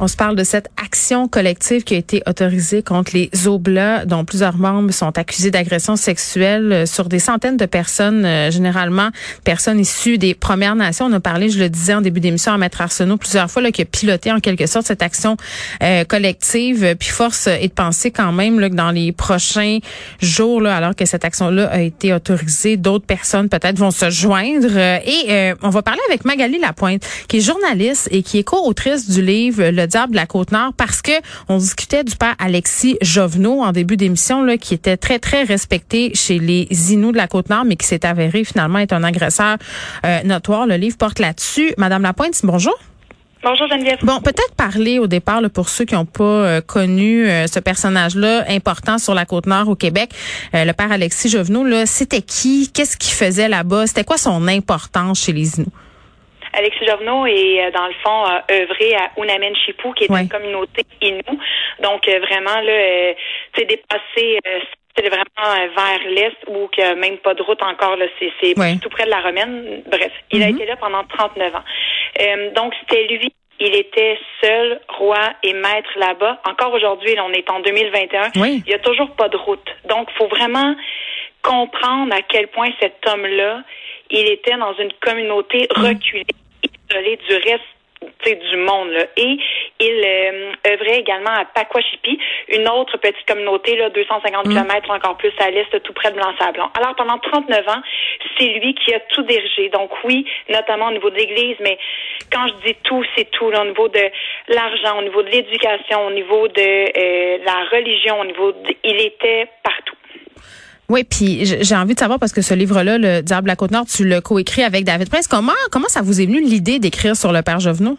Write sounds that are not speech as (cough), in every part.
On se parle de cette action collective qui a été autorisée contre les Oblats, dont plusieurs membres sont accusés d'agression sexuelle euh, sur des centaines de personnes, euh, généralement personnes issues des Premières Nations. On a parlé, je le disais en début d'émission, à Maître Arsenault plusieurs fois, là, qui a piloté en quelque sorte cette action euh, collective. Puis force est de penser quand même là, que dans les prochains jours, là, alors que cette action-là a été autorisée, d'autres personnes peut-être vont se joindre. Et on va parler avec Magali Lapointe, qui est journaliste et qui est co-autrice du livre Diable de la Côte-Nord parce que on discutait du père Alexis Jovenot en début d'émission là qui était très très respecté chez les Inuits de la Côte-Nord mais qui s'est avéré finalement être un agresseur euh, notoire. Le livre porte là-dessus. Madame Lapointe, bonjour. Bonjour Geneviève. Bon, peut-être parler au départ pour ceux qui n'ont pas euh, connu euh, ce personnage-là important sur la côte nord au Québec, le père Alexis Jovenot. Là, c'était qui? Qu'est-ce qu'il faisait là-bas? C'était quoi son importance chez les Inuits Alexis Jovenot est, euh, dans le fond, œuvré à Unamen Chipou, qui est une communauté Innu. Donc, euh, vraiment, là, c'est euh, dépassé c'est vraiment vers l'est ou que même pas de route encore là c'est tout près de la Romaine. Bref il a mm-hmm. été là pendant 39 ans. Donc c'était lui. Il était seul roi et maître là-bas. Encore aujourd'hui on est en 2021 il y a toujours pas de route. Donc faut vraiment comprendre à quel point cet homme là il était dans une communauté mm. Du reste du monde. Là. Et il euh, œuvrait également à Pakwashipi, une autre petite communauté, là, 250 mm. km encore plus à l'est, tout près de Blanc-Sablon. Alors, pendant 39 ans, c'est lui qui a tout dirigé. Donc, oui, notamment au niveau de l'Église, mais quand je dis tout, c'est tout, là, au niveau de l'argent, au niveau de l'éducation, au niveau de euh, la religion, au niveau de... Il était partout. Oui, puis j'ai envie de savoir parce que ce livre-là, Le Diable à Côte-Nord, tu l'as coécrit avec David Prince. Comment comment ça vous est venu l'idée d'écrire sur le Père Jovenot?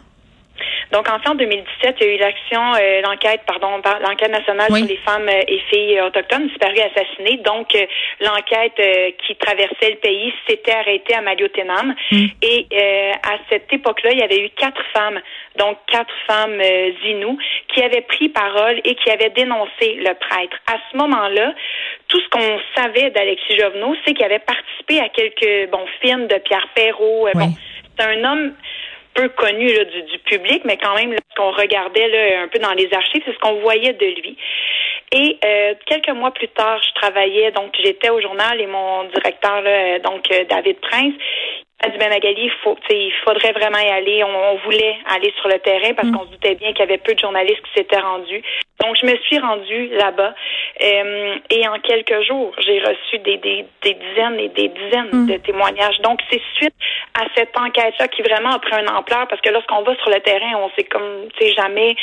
Donc, en fait, en 2017, il y a eu l'action, euh, l'enquête, pardon, l'enquête nationale sur les femmes euh, et filles autochtones disparues et assassinées. Donc, euh, l'enquête qui traversait le pays s'était arrêtée à Maliotenam. Mm. Et à cette époque-là, il y avait eu quatre femmes, donc quatre femmes Zinou, qui avaient pris parole et qui avaient dénoncé le prêtre. À ce moment-là, tout ce qu'on savait d'Alexis Jovenot, c'est qu'il avait participé à quelques bons films de Pierre Perrault. Bon, c'est un homme peu connu du, public, mais quand même, ce qu'on regardait là, un peu dans les archives, c'est ce qu'on voyait de lui. Et euh, quelques mois plus tard, je travaillais, donc j'étais au journal et mon directeur, là, donc euh, David Prince, a dit ben Magali, il faut, il faudrait vraiment y aller. On, voulait aller sur le terrain parce mm. qu'on se doutait bien qu'il y avait peu de journalistes qui s'étaient rendus. Donc je me suis rendue là-bas euh, et en quelques jours, j'ai reçu des, des, des, dizaines et des dizaines mm. de témoignages. Donc c'est suite à cette enquête-là qui vraiment a pris un ampleur parce que lorsqu'on va sur le terrain, on sait comme, tu sais, jamais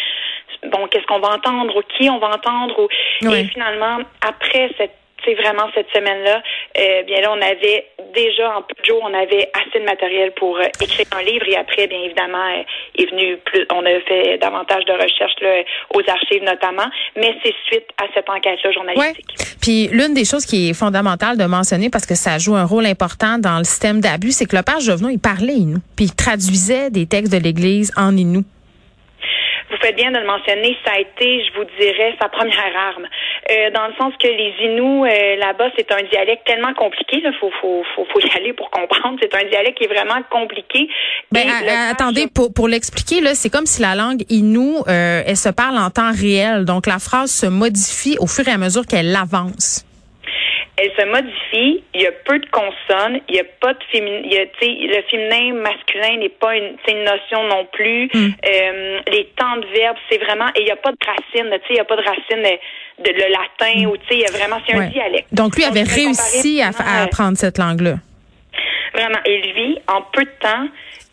bon, qu'est-ce qu'on va entendre ou qui on va entendre. Ou, Et finalement, après cette c'est vraiment cette semaine-là, euh, bien là, on avait déjà en peu de jours, on avait assez de matériel pour euh, écrire un livre et après, bien évidemment, euh, est venu plus, on a fait davantage de recherches là, aux archives notamment, mais c'est suite à cette enquête-là journalistique. Puis l'une des choses qui est fondamentale de mentionner parce que ça joue un rôle important dans le système d'abus, c'est que le père Jovenot, il parlait Inou, puis il traduisait des textes de l'Église en Inou vous faites bien de le mentionner, ça a été, je vous dirais, sa première arme. Euh, dans le sens que les Inuits, euh, là-bas, c'est un dialecte tellement compliqué, il faut, faut, faut, faut, y aller pour comprendre. C'est un dialecte qui est vraiment compliqué. Ben, attendez, pour, pour l'expliquer, là, c'est comme si la langue Inou, euh, elle se parle en temps réel. Donc, la phrase se modifie au fur et à mesure qu'elle avance elle se modifie. Il y a peu de consonnes. Il y a pas de féminin. le féminin masculin n'est pas une, une notion non plus. Hmm. Euh, les temps de verbes, c'est vraiment. Et il n'y a pas de racine. Tu sais, il n'y a pas de racine de, le latin ou tu sais, il y a vraiment. C'est un dialecte. Donc lui avait réussi à, à apprendre cette langue-là. Vraiment. Et lui, en peu de temps,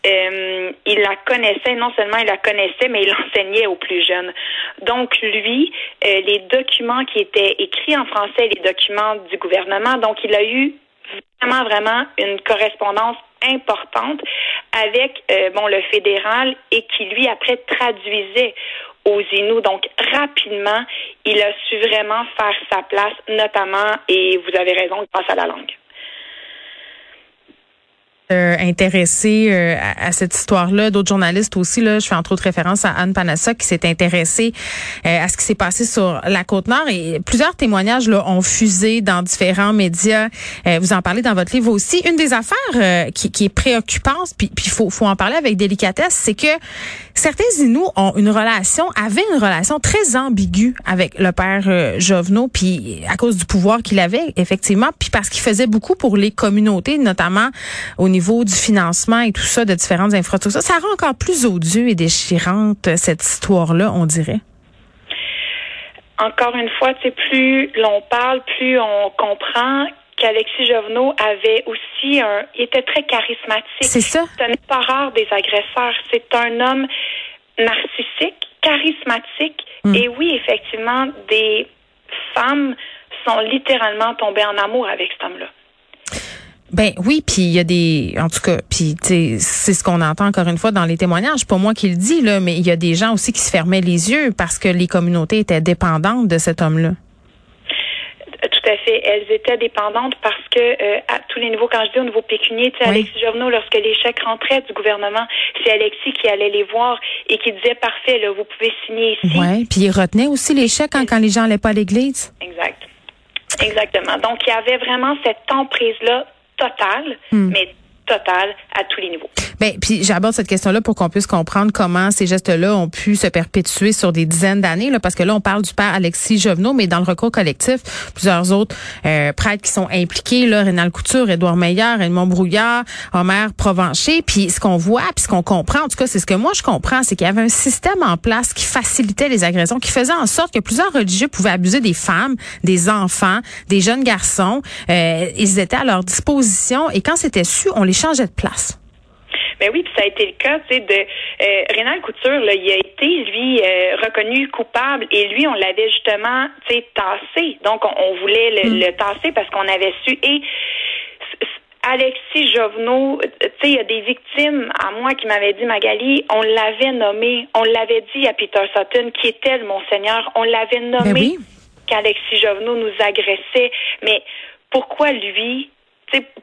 euh, il la connaissait, non seulement il la connaissait, mais il (laughs) l'enseignait aux plus jeunes. Donc, lui, euh, les documents qui étaient écrits en français, les documents du gouvernement, donc il a eu vraiment, vraiment une correspondance importante avec euh, bon le fédéral et qui lui après traduisait aux Inuits. Donc rapidement, il a su vraiment faire sa place, notamment et vous avez raison grâce à la langue. Euh, euh, à, cette histoire-là. D'autres journalistes aussi, là, je fais entre autres référence à Anne Panassa qui s'est intéressée euh, à ce qui s'est passé sur la Côte-Nord. Et plusieurs témoignages là, ont fusé dans différents médias. vous en parlez dans votre livre aussi. Une des affaires qui, est préoccupante, puis il faut, faut en parler avec délicatesse, c'est que certains Inuits ont une relation, avaient une relation très ambiguë avec le père Jovenot, puis à cause du pouvoir qu'il avait, effectivement, puis parce qu'il faisait beaucoup pour les communautés, notamment au niveau niveau du financement et tout ça de différentes infrastructures. Ça rend encore plus odieux et déchirante euh, cette histoire-là, on dirait. Encore une fois, c'est plus l'on parle, plus on comprend qu'Alexis Jovenot avait aussi un, il était très charismatique. C'est ça. Ce n'est pas rare des agresseurs. C'est un homme narcissique, charismatique, hmm. et oui, effectivement, des femmes sont littéralement tombées en amour avec cet homme-là. Ben oui, puis il y a des, en tout cas, puis c'est ce qu'on entend encore une fois dans les témoignages. Pas moi qui le dis là, mais il y a des gens aussi qui se fermaient les yeux parce que les communautés étaient dépendantes de cet homme-là. Tout à fait. Elles étaient dépendantes parce que euh, à tous les niveaux, quand je dis au niveau pécunier, tu sais, Alexis Jovenot, lorsque les chèques rentraient du gouvernement, c'est Alexis qui allait les voir et qui disait parfait, là, vous pouvez signer ici. Oui, puis il retenait aussi les chèques quand, quand les gens n'allaient pas à l'église. Exact. Exactement. Donc, il y avait vraiment cette emprise-là totale, hmm. mais totale à tous les niveaux. Ben, puis j'aborde cette question-là pour qu'on puisse comprendre comment ces gestes-là ont pu se perpétuer sur des dizaines d'années, parce que là, on parle du père Alexis Jovenot, mais dans le recours collectif, plusieurs autres euh, prêtres qui sont impliqués, là, Rénal Couture, Édouard Meillard, Edmond Brouillard, Homer Provencher. Puis ce qu'on voit, puis ce qu'on comprend, en tout cas, c'est ce que moi je comprends, c'est qu'il y avait un système en place qui facilitait les agressions, qui faisait en sorte que plusieurs religieux pouvaient abuser des femmes, des enfants, des jeunes garçons. Euh, ils étaient à leur disposition et quand c'était su, on les changeait de place. Ben oui, puis ça a été le cas, tu sais, de euh, Rénal Couture, là, il a été, lui, euh, reconnu coupable et lui, on l'avait justement, tu sais, tassé. Donc, on, voulait le, mm. le, tasser parce qu'on avait su. Et Alexis Jovenot, tu sais, il y a des victimes à moi qui m'avaient dit, Magali, on l'avait nommé, on l'avait dit à Peter Sutton, qui était le Monseigneur, on l'avait ben nommé qu'Alexis Jovenot nous agressait. Mais pourquoi lui?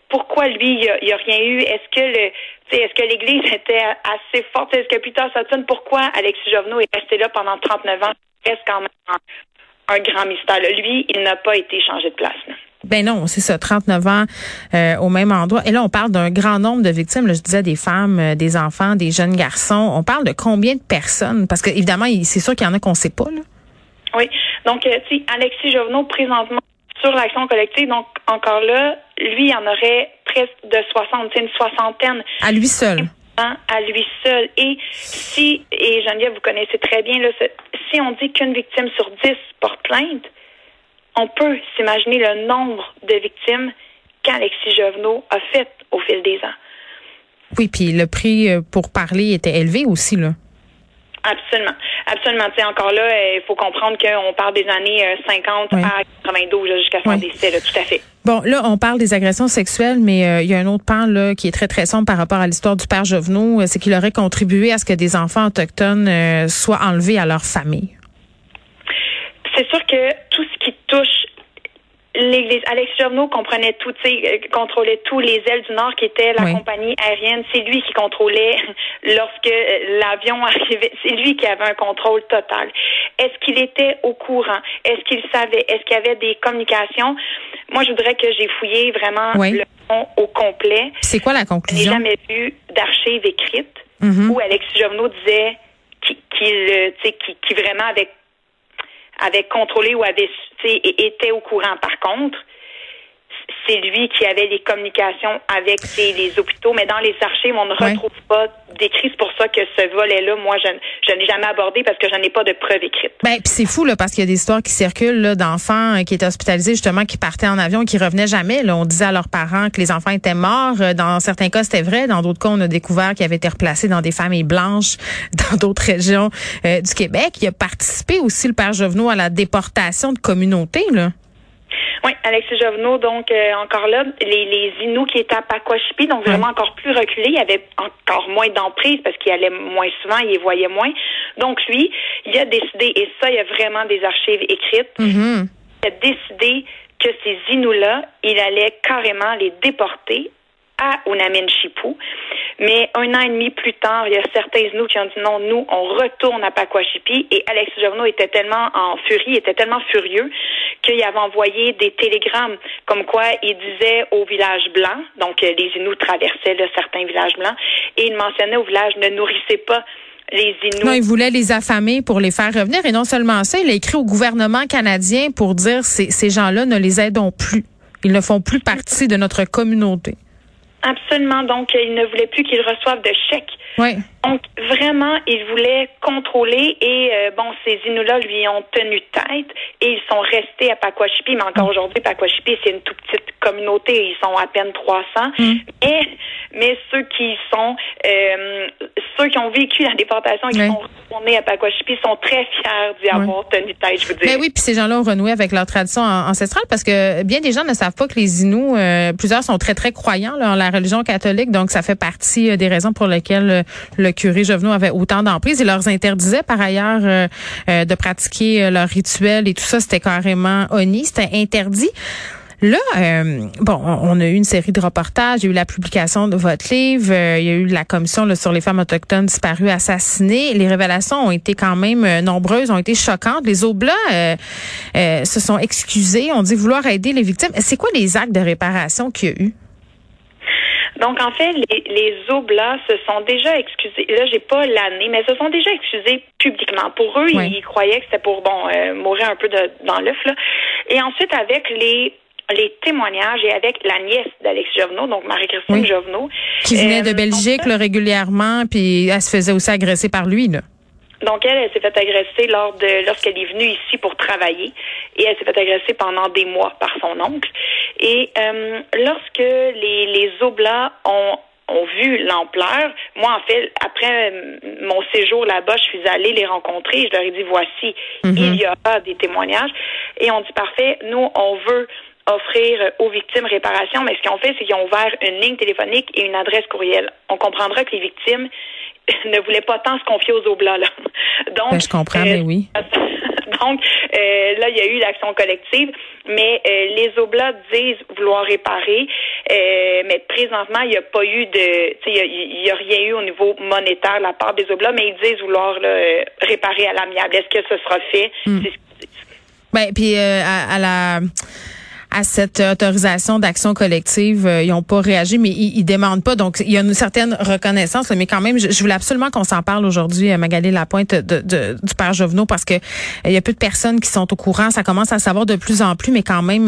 Pourquoi lui, il n'y a, rien eu? Est-ce que le est-ce que l'Église était assez forte? Est-ce que Peter Sutton, pourquoi Alexis Jovenot est resté là pendant 39 ans? Reste quand même un, grand mystère. Lui, il n'a pas été changé de place. Ben non, c'est ça, 39 ans euh, au même endroit. Et là, on parle d'un grand nombre de victimes. je disais des femmes, euh, des enfants, des jeunes garçons. On parle de combien de personnes? Parce que évidemment, c'est sûr qu'il y en a qu'on ne sait pas. Là. Oui. Donc, euh, tu Alexis Jovenot, présentement, sur l'action collective, donc encore là, lui, il en aurait presque de 60, une soixantaine. À lui seul. À lui seul. Et si, et Geneviève, vous connaissez très bien, là, si on dit qu'une victime sur dix porte plainte, on peut s'imaginer le nombre de victimes qu'Alexis Jovenot a fait au fil des ans. Oui, puis le prix euh, pour parler était élevé aussi, là. Absolument. Absolument. Tu encore là, il faut comprendre qu'on parle des années 50 euh, à 92 jusqu'à son décès, tout à fait. Bon, là, on parle des agressions sexuelles, mais euh, il y a un autre pan là, qui est très, très sombre par rapport à l'histoire du père Jovenot. Euh, c'est qu'il aurait contribué à ce que des enfants autochtones soient enlevés à leur famille. C'est sûr que tout ce qui touche l'Église. Alex Jovenot comprenait tout, euh, contrôlait tous les ailes du Nord qui étaient la compagnie aérienne. C'est lui qui contrôlait (laughs) lorsque euh, l'avion (laughs) arrivait. C'est lui qui avait un contrôle total. Est-ce qu'il était au courant? Est-ce qu'il savait? Est-ce qu'il y avait des communications? Moi, je voudrais que j'ai fouillé vraiment le fond au complet. C'est quoi la conclusion? Je n'ai jamais vu d'archives écrites mm-hmm. où Alex Jovenot disait qu'il, qui, qui vraiment avait avait contrôlé ou avait était au courant. Par contre, c'est lui qui avait les communications avec les, hôpitaux, mais dans les archives, on ne retrouve pas d'écrit. C'est pour ça que ce volet-là, moi, je, je n'ai jamais abordé parce que je n'ai pas de preuves écrites. Ben, puis c'est fou, là, parce qu'il y a des histoires qui circulent d'enfants euh, qui étaient hospitalisés, justement, qui partaient en avion et qui revenaient jamais. Là. On disait à leurs parents que les enfants étaient morts. Euh, dans certains cas, c'était vrai. Dans d'autres cas, on a découvert qu'ils avaient été replacés dans des familles blanches (laughs) dans d'autres régions euh, du Québec. Il a participé aussi, le père Jovenot, à la déportation de communautés, là. Oui, Alexis Jovenot, donc euh, encore là, les, les Inuits qui étaient à Pakwashipi, donc vraiment encore plus reculés, il y avait encore moins d'emprise parce qu'il allait moins souvent, il les voyait moins. Donc lui, il a décidé, et ça, il y a vraiment des archives écrites, mm-hmm. il a décidé que ces Inuits-là, il allait carrément les déporter à Unamin Chipou. Mais un an et demi plus tard, il y a certains nous qui ont dit non, nous, on retourne à Pakwashipi. Et Alex Jovenot était tellement en furie, était tellement furieux qu'il avait envoyé des télégrammes comme quoi il disait au village blanc, donc euh, les Inuits traversaient de certains villages blancs, et il mentionnait au village ne nourrissez pas les Inuits. Non, il voulait les affamer pour les faire revenir. Et non seulement ça, il a écrit au gouvernement canadien pour dire ces, ces gens-là ne les aidons plus. Ils ne font plus partie de notre communauté. Absolument. Donc, il ne voulait plus qu'ils reçoivent de chèques. Oui. Donc, vraiment, il voulait contrôler et, euh, bon, ces Inuits-là lui ont tenu tête et ils sont restés à Pakwashipi. Mais encore mm. aujourd'hui, Pakwashipi, c'est une toute petite communauté. Ils sont à peine 300. Mm. Mais, mais ceux qui sont, euh, ceux qui ont vécu la déportation et qui sont retournés à Pakwashipi sont très fiers d'y avoir tenu tête, je veux dire. Mais oui, puis ces gens-là ont renoué avec leur tradition ancestrale parce que bien des gens ne savent pas que les Inuits, euh, plusieurs sont très, très croyants là, en la religion catholique. Donc, ça fait partie des raisons pour lesquelles le curé Jovenot avait autant d'emprise. Il leur interdisait par ailleurs euh, euh, de pratiquer euh, leur rituel et tout ça. C'était carrément honni, c'était interdit. Là, bon, on a eu une série de reportages, il y a eu la publication de votre livre, il y a eu la commission sur les femmes autochtones disparues, assassinées. Les révélations ont été quand même nombreuses, ont été choquantes. Les Oblats se sont excusés, ont dit vouloir aider les victimes. C'est quoi les actes de réparation qu'il y a eu? Donc, en fait, les, les Oblats se sont déjà excusés. Là, j'ai pas l'année, mais se sont déjà excusés publiquement. Pour eux, ils croyaient que c'était pour, bon, euh, mourir un peu de, dans l'œuf, là. Et ensuite, avec les les témoignages et avec la nièce d'Alex Jovenot, donc Marie-Christine Jovenot. Qui venait de euh, Belgique régulièrement, puis elle se faisait aussi agresser par lui. Là. Donc elle, elle s'est fait agresser lors de lorsqu'elle est venue ici pour travailler et elle s'est fait agresser pendant des mois par son oncle. Et euh, lorsque les, les Oblats ont ont vu l'ampleur. Moi, en fait, après mon séjour là-bas, je suis allée les rencontrer. Je leur ai dit, voici, mhm. il y aura des témoignages. Et on dit, parfait, nous, on veut offrir aux victimes réparation, mais ce qu'ils ont fait, c'est qu'ils ont ouvert une ligne téléphonique et une adresse courriel. On comprendra que les victimes (laughs) ne voulaient pas tant se confier aux Oblats. Là. Donc, ben, je comprends, mais oui. (laughs) Donc, euh, là, il y a eu l'action collective, mais euh, les Oblats disent vouloir réparer, euh, mais présentement, il n'y a pas eu de, il n'y a, rien eu au niveau monétaire de la part des Oblats, mais ils disent vouloir réparer à l'amiable. Est-ce que ce sera fait? Hmm. Ben, puis à la à cette autorisation d'action collective. Euh, ils n'ont pas réagi, mais ils, ils demandent pas. Donc, il y a une certaine reconnaissance, mais quand même, je, voulais absolument qu'on s'en parle aujourd'hui, euh, Magali Lapointe, de, de, du père Jovenot, parce que euh, il y a peu de personnes qui sont au courant. Ça commence à savoir de plus en plus, mais quand même,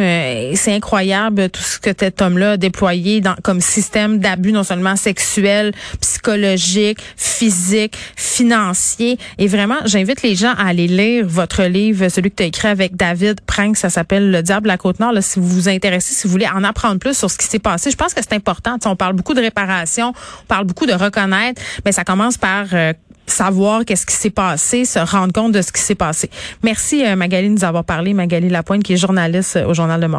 c'est incroyable tout ce que cet homme-là a déployé dans, comme système d'abus, non seulement sexuel, psychologique, physique, financier. Et vraiment, j'invite les gens à aller lire votre livre, celui que tu as écrit avec David Prank, ça s'appelle Le diable à Côte-Nord si vous vous intéressez, si vous voulez en apprendre plus sur ce qui s'est passé. Je pense que c'est important. on parle beaucoup de réparation, on parle beaucoup de reconnaître, mais ça commence par euh, savoir qu'est-ce qui s'est passé, se rendre compte de ce qui s'est passé. Merci euh, Magali de nous avoir parlé. Magali Lapointe, qui est journaliste au Journal de Montréal.